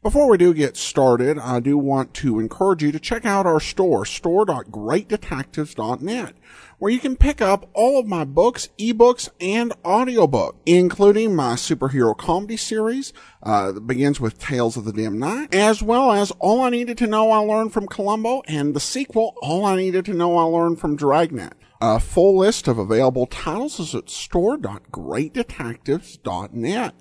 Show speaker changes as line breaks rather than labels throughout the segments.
Before we do get started, I do want to encourage you to check out our store, store.greatdetectives.net, where you can pick up all of my books, ebooks, and audiobook, including my superhero comedy series uh, that begins with Tales of the Dim Knight, as well as All I Needed to Know I Learned from Columbo, and the sequel, All I Needed to Know I Learned from Dragnet. A full list of available titles is at store.greatdetectives.net.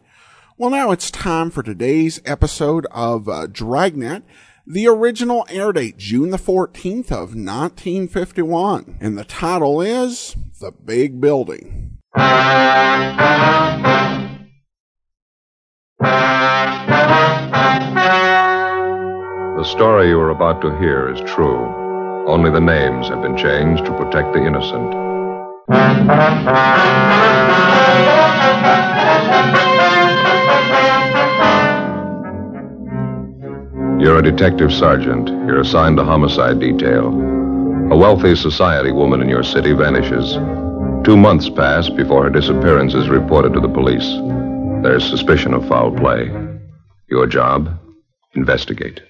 Well, now it's time for today's episode of uh, Dragnet. The original air date, June the 14th of 1951. And the title is The Big Building.
The story you are about to hear is true. Only the names have been changed to protect the innocent. You're a detective sergeant. You're assigned to homicide detail. A wealthy society woman in your city vanishes. Two months pass before her disappearance is reported to the police. There's suspicion of foul play. Your job? Investigate.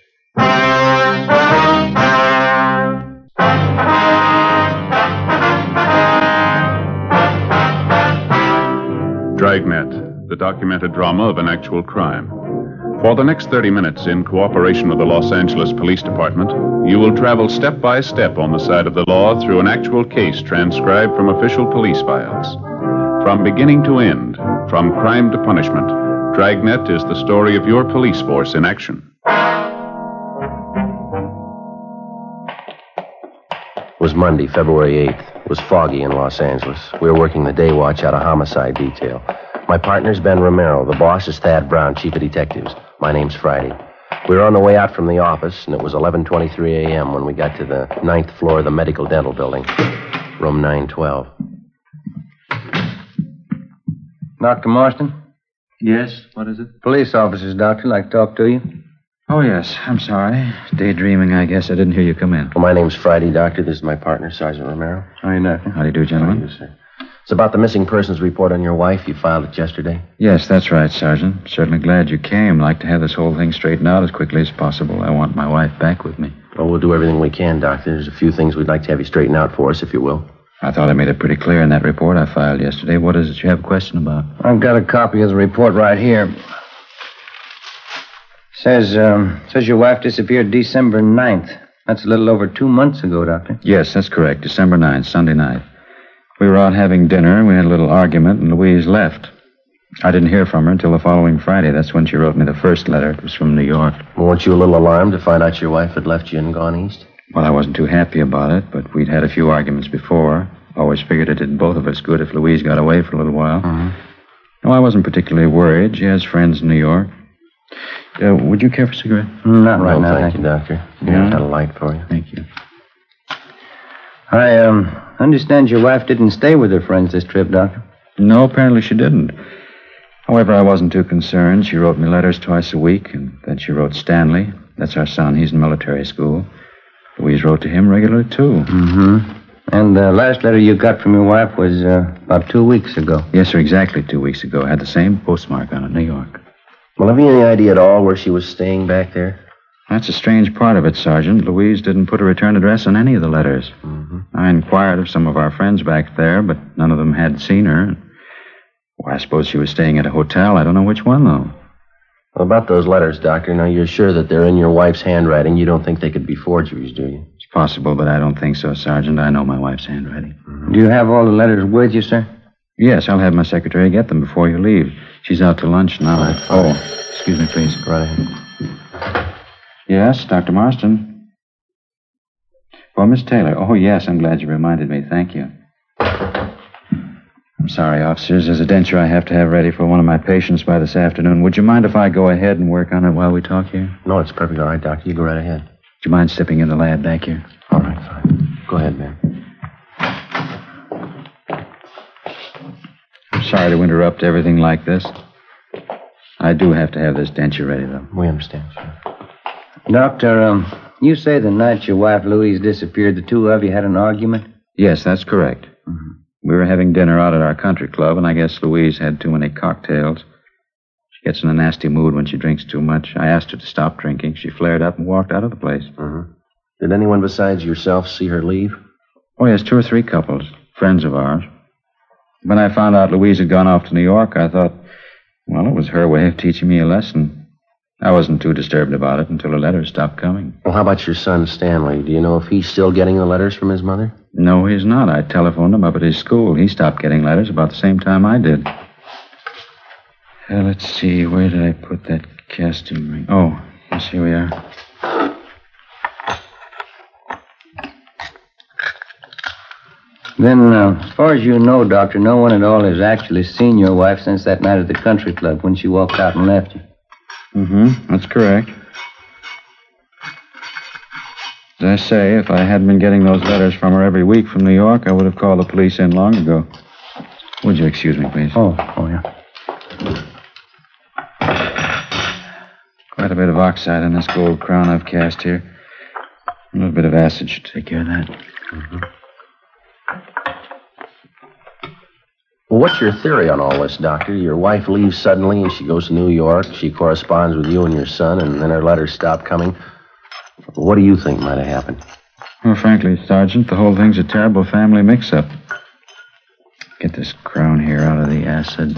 Dragnet, the documented drama of an actual crime. For the next 30 minutes, in cooperation with the Los Angeles Police Department, you will travel step by step on the side of the law through an actual case transcribed from official police files. From beginning to end, from crime to punishment, Dragnet is the story of your police force in action.
It was Monday, February 8th. It was foggy in Los Angeles. We were working the day watch out of homicide detail. My partner's Ben Romero. The boss is Thad Brown, chief of detectives. My name's Friday. We were on the way out from the office, and it was 11:23 a.m. when we got to the ninth floor of the medical dental building, room 912.
Dr. Marston?
Yes, what is it?
Police officers, Doctor. Like to talk to you.
Oh, yes. I'm sorry. Daydreaming, I guess. I didn't hear you come in.
Well, my name's Friday, Doctor. This is my partner, Sergeant Romero.
How are you, Doctor?
How do you do, gentlemen?
How are you, sir? It's about the missing persons report on your wife. You filed it yesterday.
Yes, that's right, Sergeant. Certainly glad you came. Like to have this whole thing straightened out as quickly as possible. I want my wife back with me.
Well, we'll do everything we can, Doctor. There's a few things we'd like to have you straighten out for us, if you will.
I thought I made it pretty clear in that report I filed yesterday. What is it you have a question about?
I've got a copy of the report right here. Says, um, says your wife disappeared December 9th. That's a little over two months ago, Doctor.
Yes, that's correct. December 9th, Sunday night. We were out having dinner. And we had a little argument, and Louise left. I didn't hear from her until the following Friday. That's when she wrote me the first letter. It was from New York.
Weren't you a little alarmed to find out your wife had left you and gone east?
Well, I wasn't too happy about it, but we'd had a few arguments before. Always figured it did both of us good if Louise got away for a little while.
Mhm.
No, I wasn't particularly worried. She has friends in New York. Uh, would you care for a cigarette?
Not right
no,
now,
thank you, Doctor.
Yeah?
I've got a light for you.
Thank you.
I um, understand your wife didn't stay with her friends this trip, Doctor.
No, apparently she didn't. However, I wasn't too concerned. She wrote me letters twice a week, and then she wrote Stanley. That's our son. He's in military school. Louise wrote to him regularly, too.
Mm-hmm. And the last letter you got from your wife was uh, about two weeks ago.
Yes, sir, exactly two weeks ago. Had the same postmark on it, New York.
Well, have you any idea at all where she was staying back there?
That's a strange part of it, Sergeant. Louise didn't put a return address on any of the letters.
Mm-hmm.
I inquired of some of our friends back there, but none of them had seen her. Well, I suppose she was staying at a hotel. I don't know which one, though.
Well, about those letters, Doctor, now you're sure that they're in your wife's handwriting. You don't think they could be forgeries, do you?
It's possible, but I don't think so, Sergeant. I know my wife's handwriting. Mm-hmm.
Do you have all the letters with you, sir?
Yes, I'll have my secretary get them before you leave. She's out to lunch now.
Right,
oh, excuse me, please.
Right ahead.
Yes, Dr. Marston. Well, Miss Taylor, oh, yes, I'm glad you reminded me. Thank you. I'm sorry, officers. There's a denture I have to have ready for one of my patients by this afternoon. Would you mind if I go ahead and work on it while we talk here?
No, it's perfectly all right, Doctor. You go right ahead.
Do you mind stepping in the lab back here?
All right, fine. Go ahead, ma'am.
I'm sorry to interrupt everything like this. I do have to have this denture ready, though.
We understand, sir.
Doctor, um, you say the night your wife Louise disappeared, the two of you had an argument?
Yes, that's correct. We were having dinner out at our country club, and I guess Louise had too many cocktails. She gets in a nasty mood when she drinks too much. I asked her to stop drinking. She flared up and walked out of the place.
Mm-hmm. Did anyone besides yourself see her leave?
Oh, yes, two or three couples, friends of ours. When I found out Louise had gone off to New York, I thought, well, it was her way of teaching me a lesson. I wasn't too disturbed about it until her letters stopped coming.
Well, how about your son, Stanley? Do you know if he's still getting the letters from his mother?
No, he's not. I telephoned him up at his school. He stopped getting letters about the same time I did. Uh, let's see, where did I put that casting ring? Oh, yes, here we are.
Then, uh, as far as you know, Doctor, no one at all has actually seen your wife since that night at the country club when she walked out and left you.
Mm-hmm, that's correct. As I say, if I hadn't been getting those letters from her every week from New York, I would have called the police in long ago. Would you excuse me, please?
Oh, oh, yeah.
Quite a bit of oxide in this gold crown I've cast here. A little bit of acid should take care of that.
Well, what's your theory on all this, Doctor? Your wife leaves suddenly and she goes to New York. She corresponds with you and your son, and then her letters stop coming. What do you think might have happened?
Well, frankly, Sergeant, the whole thing's a terrible family mix-up. Get this crown here out of the acid.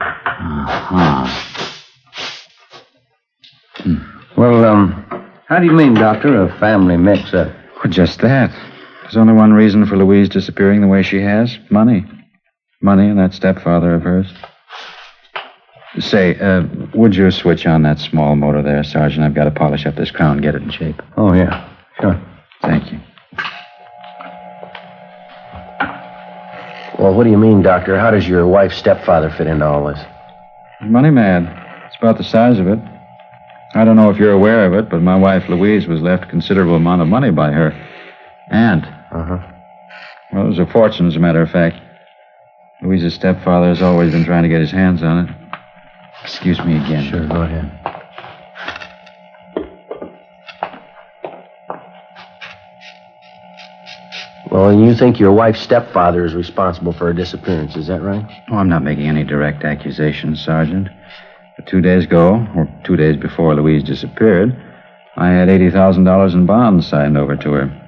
Uh-huh.
Well, um, how do you mean, Doctor, a family mix-up?
Well, just that. There's only one reason for Louise disappearing the way she has money. Money and that stepfather of hers. Say, uh, would you switch on that small motor there, Sergeant? I've got to polish up this crown, and get it in shape.
Oh, yeah, sure.
Thank you.
Well, what do you mean, Doctor? How does your wife's stepfather fit into all this?
Money mad. It's about the size of it. I don't know if you're aware of it, but my wife Louise was left a considerable amount of money by her aunt.
Uh huh.
Well, it was a fortune, as a matter of fact. Louise's stepfather has always been trying to get his hands on it. Excuse me again.
Sure, go ahead. Well, and you think your wife's stepfather is responsible for her disappearance, is that right?
Oh, I'm not making any direct accusations, Sergeant. But two days ago, or two days before Louise disappeared, I had $80,000 in bonds signed over to her.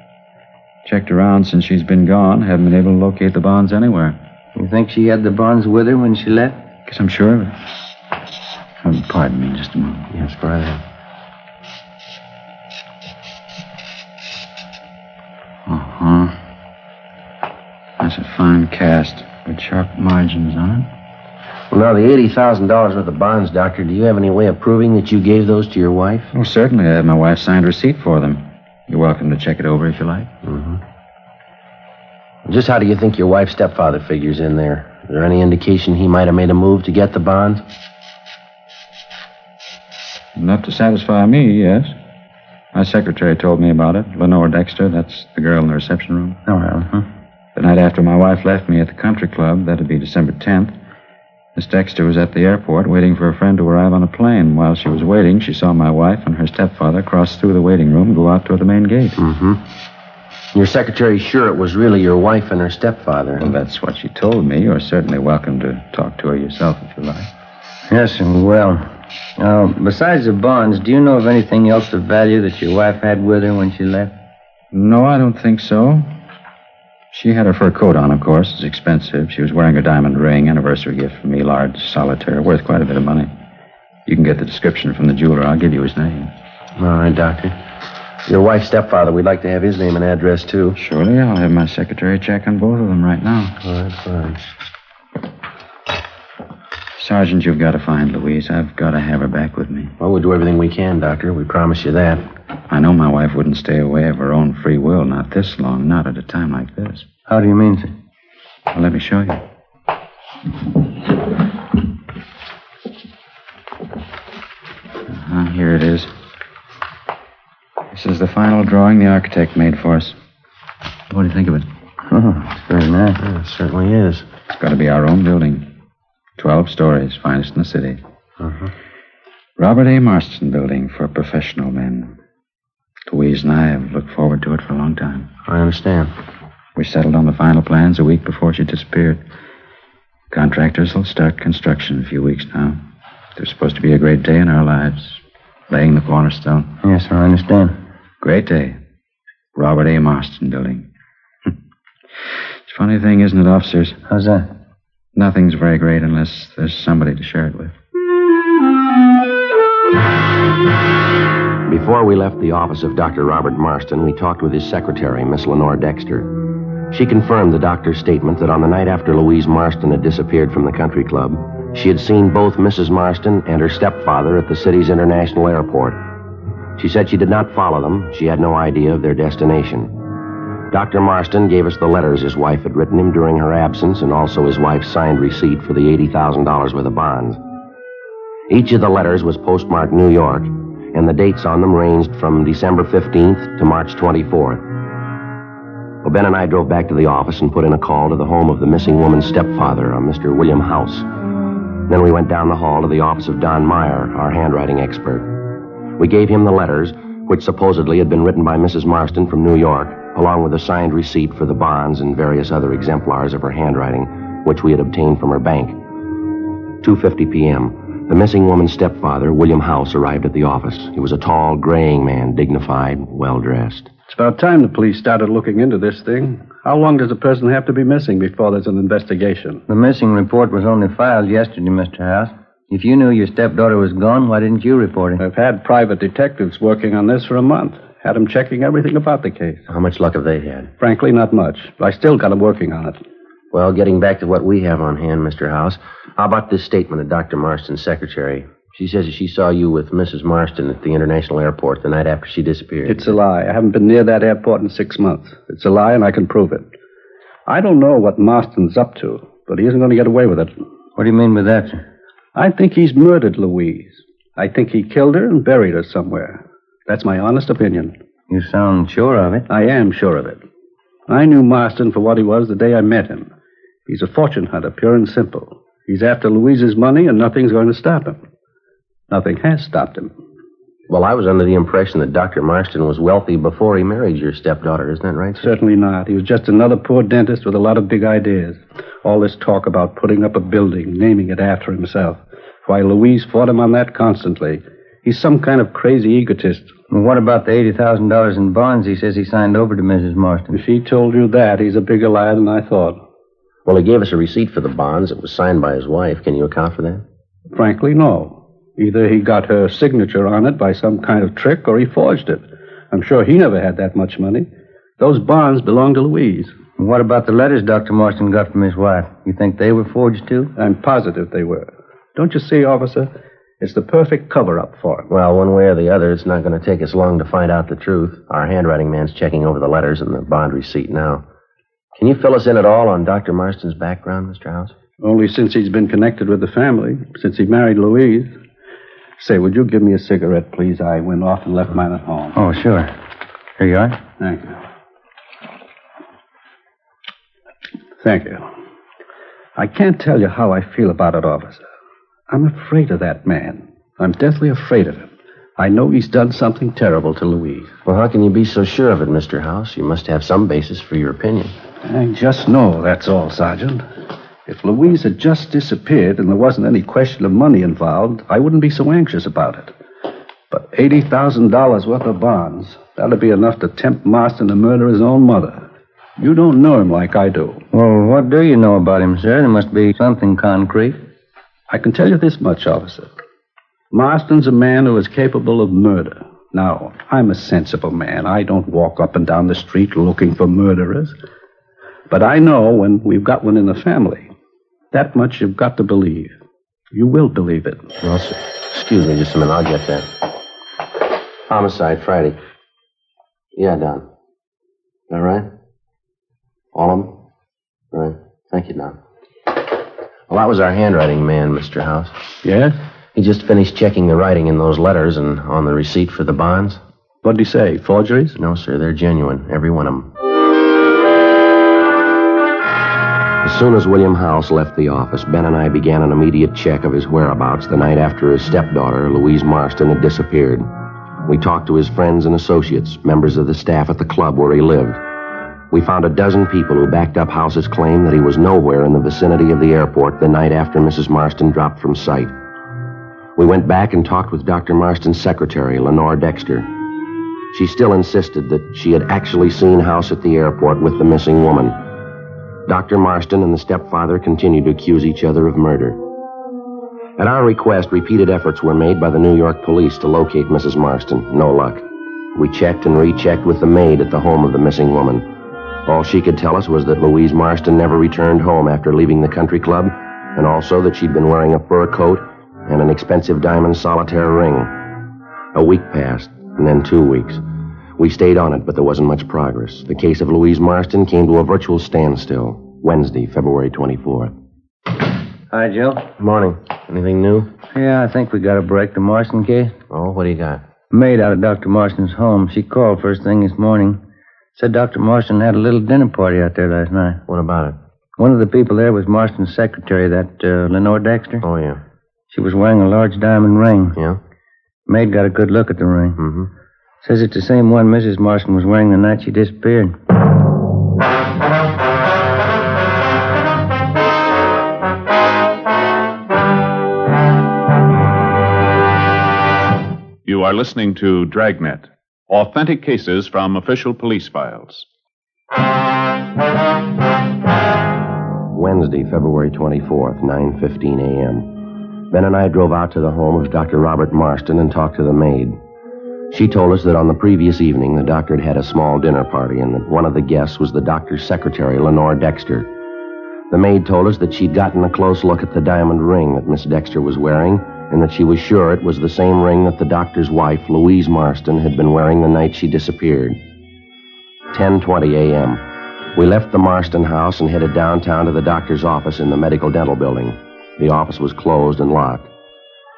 Checked around since she's been gone, haven't been able to locate the bonds anywhere.
You think she had the bonds with her when she left?
Guess I'm sure of it. Um, pardon me just a moment.
Yes, go right ahead.
Uh-huh. That's a fine cast with sharp margins on it.
Well, now, the $80,000 worth of bonds, Doctor, do you have any way of proving that you gave those to your wife?
Oh, certainly. I have my wife's signed receipt for them. You're welcome to check it over if you like.
Mm-hmm. Just how do you think your wife's stepfather figures in there? Is there any indication he might have made a move to get the bond?
Enough to satisfy me, yes. My secretary told me about it. Lenore Dexter, that's the girl in the reception room.
Oh, well, huh?
The night after my wife left me at the country club, that'd be December 10th, Miss Dexter was at the airport waiting for a friend to arrive on a plane. While she was waiting, she saw my wife and her stepfather cross through the waiting room and go out toward the main gate.
Mm-hmm. Your secretary's sure it was really your wife and her stepfather.
Well, that's what she told me. You're certainly welcome to talk to her yourself if you like.
Yes, and well. Now, besides the bonds, do you know of anything else of value that your wife had with her when she left?
No, I don't think so. She had her fur coat on, of course. It's expensive. She was wearing her diamond ring, anniversary gift from me, large solitaire, worth quite a bit of money. You can get the description from the jeweler. I'll give you his name.
All right, Doctor. Your wife's stepfather, we'd like to have his name and address, too.
Surely, I'll have my secretary check on both of them right now.
All right, fine.
Sergeant, you've got to find Louise. I've got to have her back with me.
Well, we'll do everything we can, Doctor. We promise you that.
I know my wife wouldn't stay away of her own free will, not this long, not at a time like this.
How do you mean, sir?
Well, let me show you. Uh-huh, here it is. This is the final drawing the architect made for us. What do you think of it?
Oh, it's very nice.
Yeah, it certainly is.
It's got to be our own building. Twelve stories, finest in the city.
Uh-huh.
Robert A. Marston building for professional men. Louise and I have looked forward to it for a long time.
I understand.
We settled on the final plans a week before she disappeared. Contractors will start construction in a few weeks now. There's supposed to be a great day in our lives. Laying the cornerstone.
Yes, sir, I understand.
Great day. Robert A. Marston building. it's a funny thing, isn't it, officers?
How's that?
Nothing's very great unless there's somebody to share it with.
Before we left the office of Dr. Robert Marston, we talked with his secretary, Miss Lenore Dexter. She confirmed the doctor's statement that on the night after Louise Marston had disappeared from the country club, she had seen both Mrs. Marston and her stepfather at the city's international airport. She said she did not follow them. She had no idea of their destination. Dr. Marston gave us the letters his wife had written him during her absence and also his wife's signed receipt for the $80,000 worth of bonds. Each of the letters was postmarked New York, and the dates on them ranged from December 15th to March 24th. Well, Ben and I drove back to the office and put in a call to the home of the missing woman's stepfather, a Mr. William House. Then we went down the hall to the office of Don Meyer, our handwriting expert. We gave him the letters, which supposedly had been written by Mrs. Marston from New York, along with a signed receipt for the bonds and various other exemplars of her handwriting, which we had obtained from her bank. 2:50 p.m. The missing woman's stepfather, William House, arrived at the office. He was a tall, graying man, dignified, well dressed.
It's about time the police started looking into this thing. How long does a person have to be missing before there's an investigation?
The missing report was only filed yesterday, Mr. House. If you knew your stepdaughter was gone, why didn't you report it?
I've had private detectives working on this for a month. Had them checking everything about the case.
How much luck have they had?
Frankly, not much. But I still got them working on it.
Well, getting back to what we have on hand, Mr. House, how about this statement of Dr. Marston's secretary? She says that she saw you with Mrs. Marston at the international airport the night after she disappeared.
It's a lie. I haven't been near that airport in six months. It's a lie, and I can prove it. I don't know what Marston's up to, but he isn't going to get away with it.
What do you mean by that, sir?
I think he's murdered Louise. I think he killed her and buried her somewhere. That's my honest opinion.
You sound sure of it.
I am sure of it. I knew Marston for what he was the day I met him. He's a fortune hunter, pure and simple. He's after Louise's money, and nothing's going to stop him. Nothing has stopped him.
Well, I was under the impression that Dr. Marston was wealthy before he married your stepdaughter. Isn't that right, sir?
Certainly not. He was just another poor dentist with a lot of big ideas. All this talk about putting up a building, naming it after himself. Why, Louise fought him on that constantly. He's some kind of crazy egotist.
Well, what about the $80,000 in bonds he says he signed over to Mrs. Marston?
If he told you that, he's a bigger liar than I thought.
Well, he gave us a receipt for the bonds. It was signed by his wife. Can you account for that?
Frankly, no. Either he got her signature on it by some kind of trick or he forged it. I'm sure he never had that much money. Those bonds belong to Louise.
What about the letters Dr. Marston got from his wife? You think they were forged, too?
I'm positive they were. Don't you see, officer? It's the perfect cover up for him.
Well, one way or the other, it's not going to take us long to find out the truth. Our handwriting man's checking over the letters and the bond receipt now. Can you fill us in at all on Dr. Marston's background, Mr. House?
Only since he's been connected with the family, since he married Louise. Say, would you give me a cigarette, please? I went off and left mine at home.
Oh, sure. Here you are.
Thank you. Thank you. I can't tell you how I feel about it, officer. I'm afraid of that man. I'm deathly afraid of him. I know he's done something terrible to Louise.
Well, how can you be so sure of it, Mr. House? You must have some basis for your opinion.
I just know, that's all, Sergeant. If Louise had just disappeared and there wasn't any question of money involved, I wouldn't be so anxious about it. But $80,000 worth of bonds, that'd be enough to tempt Marston to murder his own mother. You don't know him like I do.
Well, what do you know about him, sir? There must be something concrete.
I can tell you this much, officer. Marston's a man who is capable of murder. Now, I'm a sensible man. I don't walk up and down the street looking for murderers. But I know when we've got one in the family. That much you've got to believe. You will believe it.
Sir, excuse me just a minute. I'll get that. Homicide, Friday. Yeah, Don. All right? All of them? Right. Thank you, Don. Well, that was our handwriting man, Mr. House.
Yeah?
He just finished checking the writing in those letters and on the receipt for the bonds.
What'd he say? Forgeries?
No, sir, they're genuine, every one of them. As soon as William House left the office, Ben and I began an immediate check of his whereabouts the night after his stepdaughter, Louise Marston, had disappeared. We talked to his friends and associates, members of the staff at the club where he lived. We found a dozen people who backed up House's claim that he was nowhere in the vicinity of the airport the night after Mrs. Marston dropped from sight. We went back and talked with Dr. Marston's secretary, Lenore Dexter. She still insisted that she had actually seen House at the airport with the missing woman. Dr. Marston and the stepfather continued to accuse each other of murder. At our request, repeated efforts were made by the New York police to locate Mrs. Marston. No luck. We checked and rechecked with the maid at the home of the missing woman. All she could tell us was that Louise Marston never returned home after leaving the country club, and also that she'd been wearing a fur coat and an expensive diamond solitaire ring. A week passed, and then two weeks. We stayed on it, but there wasn't much progress. The case of Louise Marston came to a virtual standstill Wednesday, February 24th.
Hi, Joe.
Morning. Anything new?
Yeah, I think we got a break. The Marston case?
Oh, what do you got?
Maid out of Dr. Marston's home. She called first thing this morning. Said Dr. Marston had a little dinner party out there last night.
What about it?
One of the people there was Marston's secretary, that uh, Lenore Dexter.
Oh, yeah.
She was wearing a large diamond ring.
Yeah?
Maid got a good look at the ring.
Mm-hmm.
Says it's the same one Mrs. Marston was wearing the night she disappeared.
You are listening to Dragnet, authentic cases from official police files.
Wednesday, February 24th, 9:15 a.m. Ben and I drove out to the home of Dr. Robert Marston and talked to the maid. She told us that on the previous evening the doctor had had a small dinner party and that one of the guests was the doctor's secretary, Lenore Dexter. The maid told us that she'd gotten a close look at the diamond ring that Miss Dexter was wearing and that she was sure it was the same ring that the doctor's wife, Louise Marston, had been wearing the night she disappeared. 10:20 a.m. We left the Marston house and headed downtown to the doctor's office in the medical dental building. The office was closed and locked.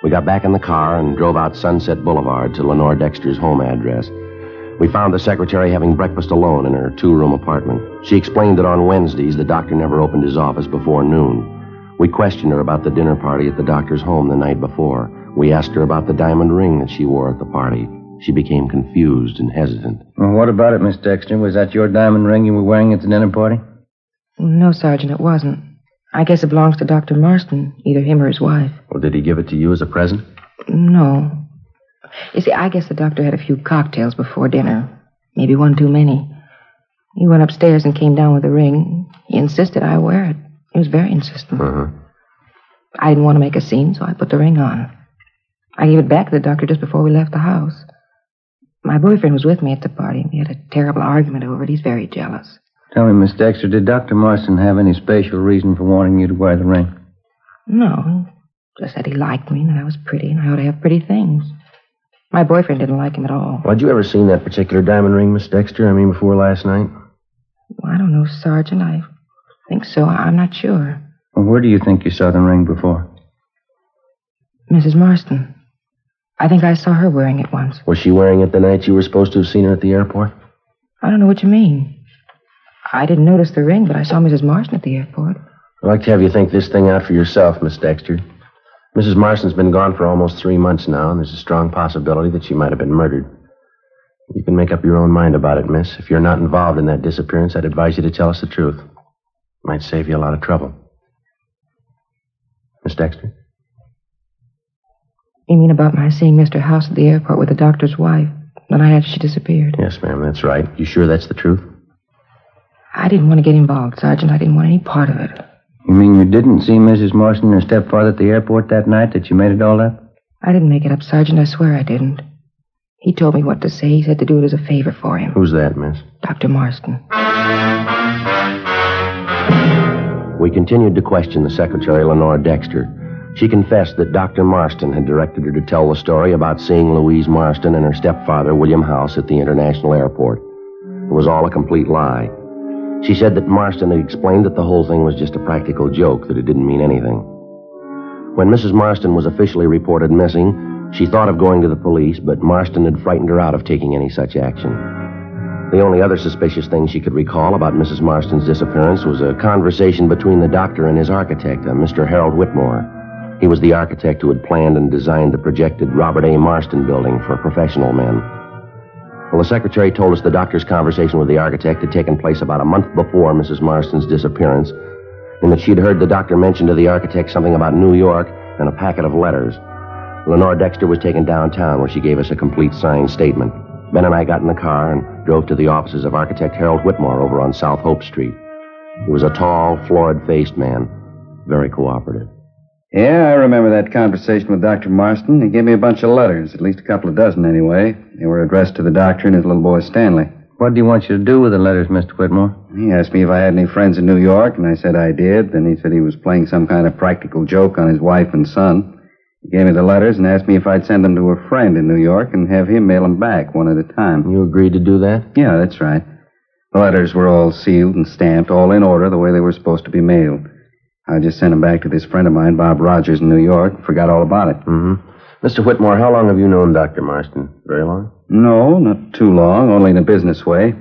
We got back in the car and drove out Sunset Boulevard to Lenore Dexter's home address. We found the secretary having breakfast alone in her two room apartment. She explained that on Wednesdays the doctor never opened his office before noon. We questioned her about the dinner party at the doctor's home the night before. We asked her about the diamond ring that she wore at the party. She became confused and hesitant.
Well, what about it, Miss Dexter? Was that your diamond ring you were wearing at the dinner party?
No, Sergeant, it wasn't. I guess it belongs to Dr. Marston, either him or his wife.
Well, did he give it to you as a present?
No. You see, I guess the doctor had a few cocktails before dinner. Maybe one too many. He went upstairs and came down with the ring. He insisted I wear it. He was very insistent.
Uh-huh.
I didn't want to make a scene, so I put the ring on. I gave it back to the doctor just before we left the house. My boyfriend was with me at the party. And we had a terrible argument over it. He's very jealous.
Tell me, Miss Dexter, did Dr. Marston have any special reason for wanting you to wear the ring?
No, just that he liked me and that I was pretty and I ought to have pretty things. My boyfriend didn't like him at all.
Well, had you ever seen that particular diamond ring, Miss Dexter? I mean, before last night?
I don't know, Sergeant. I think so. I'm not sure.
Well, where do you think you saw the ring before?
Mrs. Marston. I think I saw her wearing it once.
Was she wearing it the night you were supposed to have seen her at the airport?
I don't know what you mean. I didn't notice the ring, but I saw Mrs. Marston at the airport.
I'd like to have you think this thing out for yourself, Miss Dexter. Mrs. Marston's been gone for almost three months now, and there's a strong possibility that she might have been murdered. You can make up your own mind about it, miss. If you're not involved in that disappearance, I'd advise you to tell us the truth. Might save you a lot of trouble. Miss Dexter?
You mean about my seeing Mr. House at the airport with the doctor's wife the night after she disappeared?
Yes, ma'am, that's right. You sure that's the truth?
I didn't want to get involved, Sergeant. I didn't want any part of it.
You mean you didn't see Mrs. Marston and her stepfather at the airport that night, that you made it all up?
I didn't make it up, Sergeant. I swear I didn't. He told me what to say. He said to do it as a favor for him.
Who's that, miss?
Dr. Marston.
We continued to question the secretary, Lenore Dexter. She confessed that Dr. Marston had directed her to tell the story about seeing Louise Marston and her stepfather, William House, at the international airport. It was all a complete lie. She said that Marston had explained that the whole thing was just a practical joke, that it didn't mean anything. When Mrs. Marston was officially reported missing, she thought of going to the police, but Marston had frightened her out of taking any such action. The only other suspicious thing she could recall about Mrs. Marston's disappearance was a conversation between the doctor and his architect, uh, a Mr. Harold Whitmore. He was the architect who had planned and designed the projected Robert A. Marston building for professional men. Well, the secretary told us the doctor's conversation with the architect had taken place about a month before Mrs. Marston's disappearance, and that she'd heard the doctor mention to the architect something about New York and a packet of letters. Lenore Dexter was taken downtown where she gave us a complete signed statement. Ben and I got in the car and drove to the offices of architect Harold Whitmore over on South Hope Street. He was a tall, florid faced man, very cooperative.
Yeah, I remember that conversation with Dr. Marston. He gave me a bunch of letters, at least a couple of dozen anyway. They were addressed to the doctor and his little boy Stanley.
What do you want you to do with the letters, Mr. Whitmore?
He asked me if I had any friends in New York, and I said I did. Then he said he was playing some kind of practical joke on his wife and son. Gave me the letters and asked me if I'd send them to a friend in New York and have him mail them back one at a time.
You agreed to do that?
Yeah, that's right. The letters were all sealed and stamped, all in order, the way they were supposed to be mailed. I just sent them back to this friend of mine, Bob Rogers, in New York. Forgot all about it.
Mm-hmm. Mr. Whitmore, how long have you known Dr. Marston? Very long?
No, not too long, only in a business way.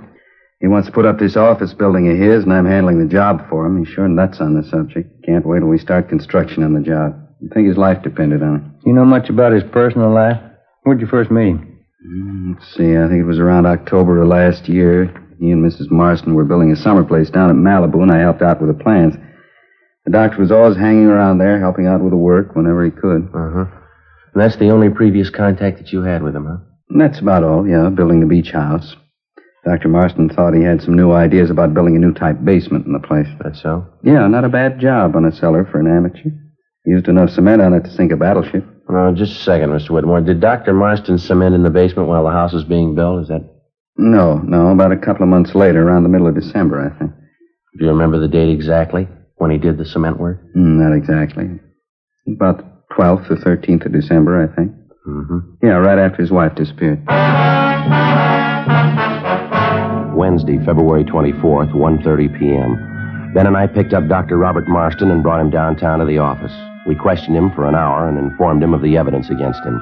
He wants to put up this office building of his, and I'm handling the job for him. He's sure nuts on the subject. Can't wait till we start construction on the job. I think his life depended on it.
You know much about his personal life? Where'd you first meet him?
Mm, let's see, I think it was around October of last year. He and Mrs. Marston were building a summer place down at Malibu, and I helped out with the plans. The doctor was always hanging around there, helping out with the work whenever he could.
Uh-huh. And that's the only previous contact that you had with him, huh?
And that's about all, yeah, building the beach house. Dr. Marston thought he had some new ideas about building a new type basement in the place.
That's so?
Yeah, not a bad job on a cellar for an amateur. Used enough cement on it to sink a battleship.
Now, just a second, Mr. Whitmore. Did Dr. Marston cement in the basement while the house was being built? Is that...
No, no, about a couple of months later, around the middle of December, I think.
Do you remember the date exactly when he did the cement work?
Mm, not exactly. About the 12th or 13th of December, I think.
Mm-hmm.
Yeah, right after his wife disappeared.
Wednesday, February 24th, 1.30 p.m. Ben and I picked up Dr. Robert Marston and brought him downtown to the office. We questioned him for an hour and informed him of the evidence against him.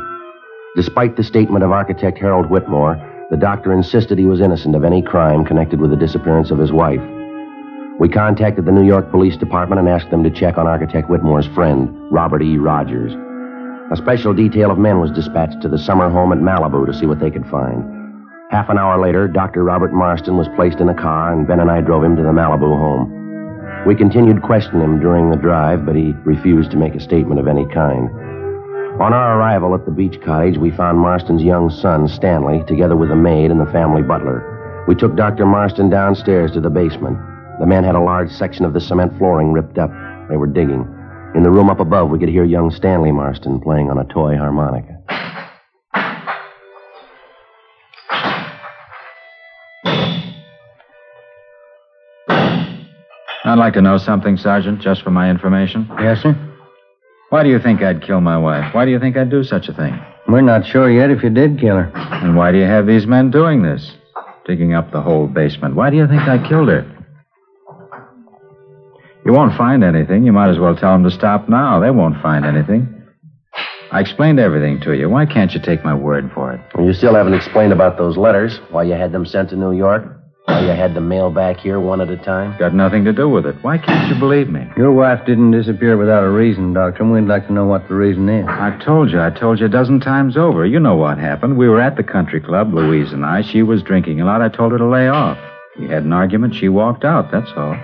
Despite the statement of architect Harold Whitmore, the doctor insisted he was innocent of any crime connected with the disappearance of his wife. We contacted the New York Police Department and asked them to check on architect Whitmore's friend, Robert E. Rogers. A special detail of men was dispatched to the summer home at Malibu to see what they could find. Half an hour later, Dr. Robert Marston was placed in a car, and Ben and I drove him to the Malibu home. We continued questioning him during the drive, but he refused to make a statement of any kind. On our arrival at the beach cottage, we found Marston's young son, Stanley, together with the maid and the family butler. We took Dr. Marston downstairs to the basement. The men had a large section of the cement flooring ripped up. They were digging. In the room up above, we could hear young Stanley Marston playing on a toy harmonica.
I'd like to know something, Sergeant, just for my information.
Yes, sir?
Why do you think I'd kill my wife? Why do you think I'd do such a thing?
We're not sure yet if you did kill her.
And why do you have these men doing this? Digging up the whole basement. Why do you think I killed her? You won't find anything. You might as well tell them to stop now. They won't find anything. I explained everything to you. Why can't you take my word for it?
You still haven't explained about those letters, why you had them sent to New York, why you had the mail back here one at a time.
Got nothing to do with it. Why can't you believe me?
Your wife didn't disappear without a reason, Doctor, and we'd like to know what the reason is.
I told you. I told you a dozen times over. You know what happened. We were at the country club, Louise and I. She was drinking a lot. I told her to lay off. We had an argument. She walked out. That's all.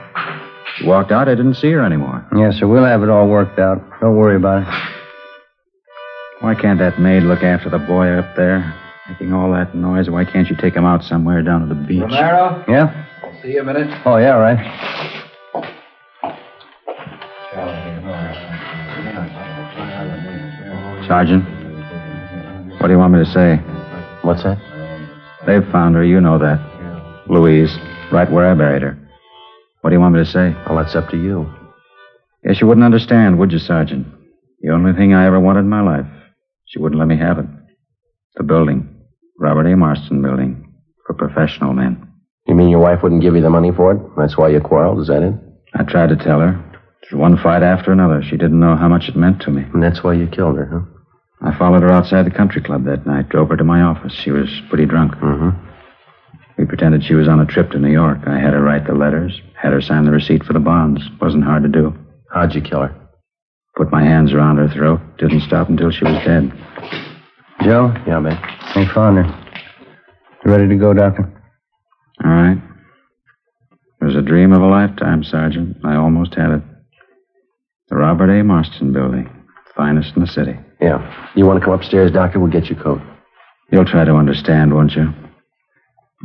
She walked out. I didn't see her anymore.
Yes, sir. We'll have it all worked out. Don't worry about it.
Why can't that maid look after the boy up there? Making all that noise. Why can't you take him out somewhere down to the beach?
Romero?
Yeah?
I'll see you a minute.
Oh, yeah, right.
Sergeant, what do you want me to say?
What's that?
They've found her. You know that. Louise, right where I buried her. What do you want me to say?
Well, that's up to you.
Yes, you wouldn't understand, would you, Sergeant? The only thing I ever wanted in my life. She wouldn't let me have it. The building. Robert A. Marston building. For professional men.
You mean your wife wouldn't give you the money for it? That's why you quarreled, is that it?
I tried to tell her. It was one fight after another. She didn't know how much it meant to me.
And that's why you killed her, huh?
I followed her outside the country club that night, drove her to my office. She was pretty drunk.
Mm-hmm.
We pretended she was on a trip to New York. I had her write the letters, had her sign the receipt for the bonds. Wasn't hard to do.
How'd you kill her?
Put my hands around her throat. Didn't stop until she was dead.
Joe?
Yeah, man.
They found her. You ready to go, Doctor?
All right. It was a dream of a lifetime, Sergeant. I almost had it. The Robert A. Marston building. Finest in the city.
Yeah. You want to come upstairs, Doctor? We'll get your coat.
You'll try to understand, won't you?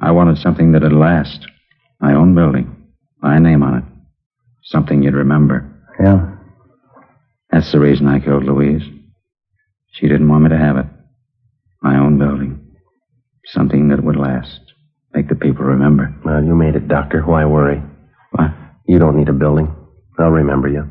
I wanted something that'd last. My own building. My name on it. Something you'd remember.
Yeah.
That's the reason I killed Louise. She didn't want me to have it. My own building. Something that would last. Make the people remember.
Well, you made it, Doctor. Why worry?
What?
You don't need a building. I'll remember you.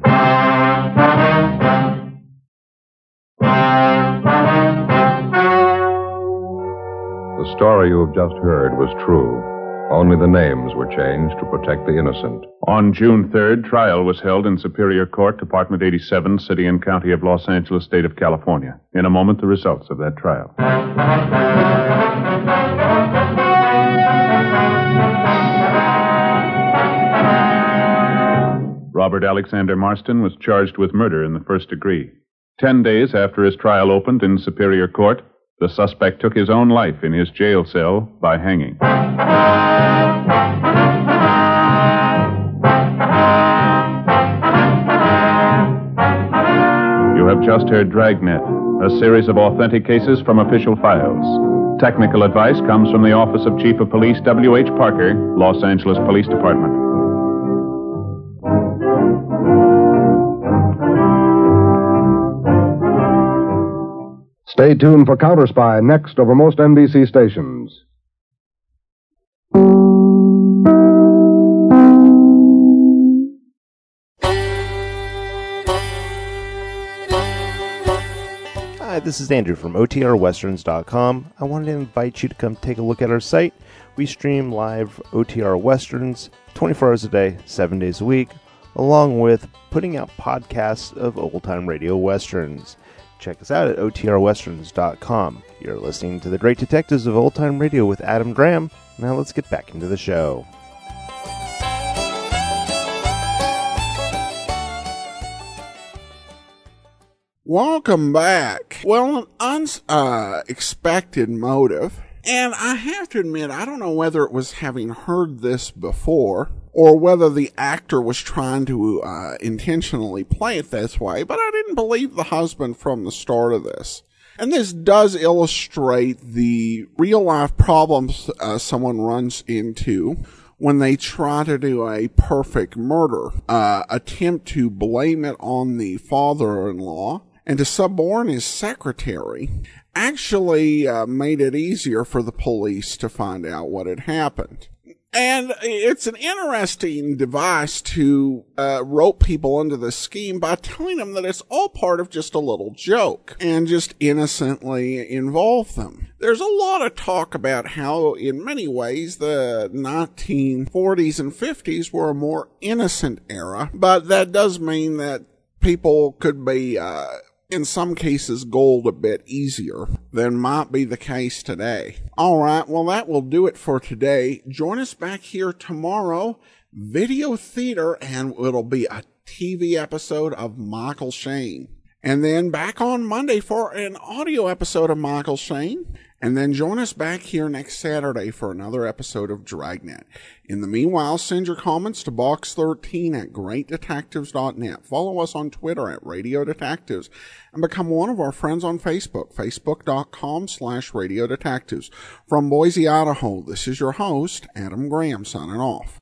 The story you have just heard was true. Only the names were changed to protect the innocent.
On June 3rd, trial was held in Superior Court, Department 87, City and County of Los Angeles, State of California. In a moment, the results of that trial. Robert Alexander Marston was charged with murder in the first degree. Ten days after his trial opened in Superior Court, the suspect took his own life in his jail cell by hanging. You have just heard Dragnet, a series of authentic cases from official files. Technical advice comes from the Office of Chief of Police W.H. Parker, Los Angeles Police Department.
Stay tuned for Counter Spy next over most NBC stations.
Hi, this is Andrew from OTRWesterns.com. I wanted to invite you to come take a look at our site. We stream live OTR Westerns 24 hours a day, 7 days a week, along with putting out podcasts of old time radio westerns. Check us out at OTRWesterns.com. You're listening to The Great Detectives of Old Time Radio with Adam Graham. Now let's get back into the show.
Welcome back. Well, an unexpected motive. And I have to admit, I don't know whether it was having heard this before or whether the actor was trying to uh, intentionally play it this way, but I didn't believe the husband from the start of this. And this does illustrate the real life problems uh, someone runs into when they try to do a perfect murder, uh, attempt to blame it on the father-in-law and to suborn his secretary actually uh, made it easier for the police to find out what had happened. And it's an interesting device to uh, rope people into the scheme by telling them that it's all part of just a little joke and just innocently involve them. There's a lot of talk about how, in many ways, the 1940s and 50s were a more innocent era, but that does mean that people could be uh, in some cases gold a bit easier than might be the case today. All right, well, that will do it for today. Join us back here tomorrow, video theater, and it'll be a TV episode of Michael Shayne. And then back on Monday for an audio episode of Michael Shayne. And then join us back here next Saturday for another episode of Dragnet. In the meanwhile, send your comments to box13 at greatdetectives.net. Follow us on Twitter at Radio Detectives and become one of our friends on Facebook, facebook.com slash Radio Detectives. From Boise, Idaho, this is your host, Adam Graham, signing off.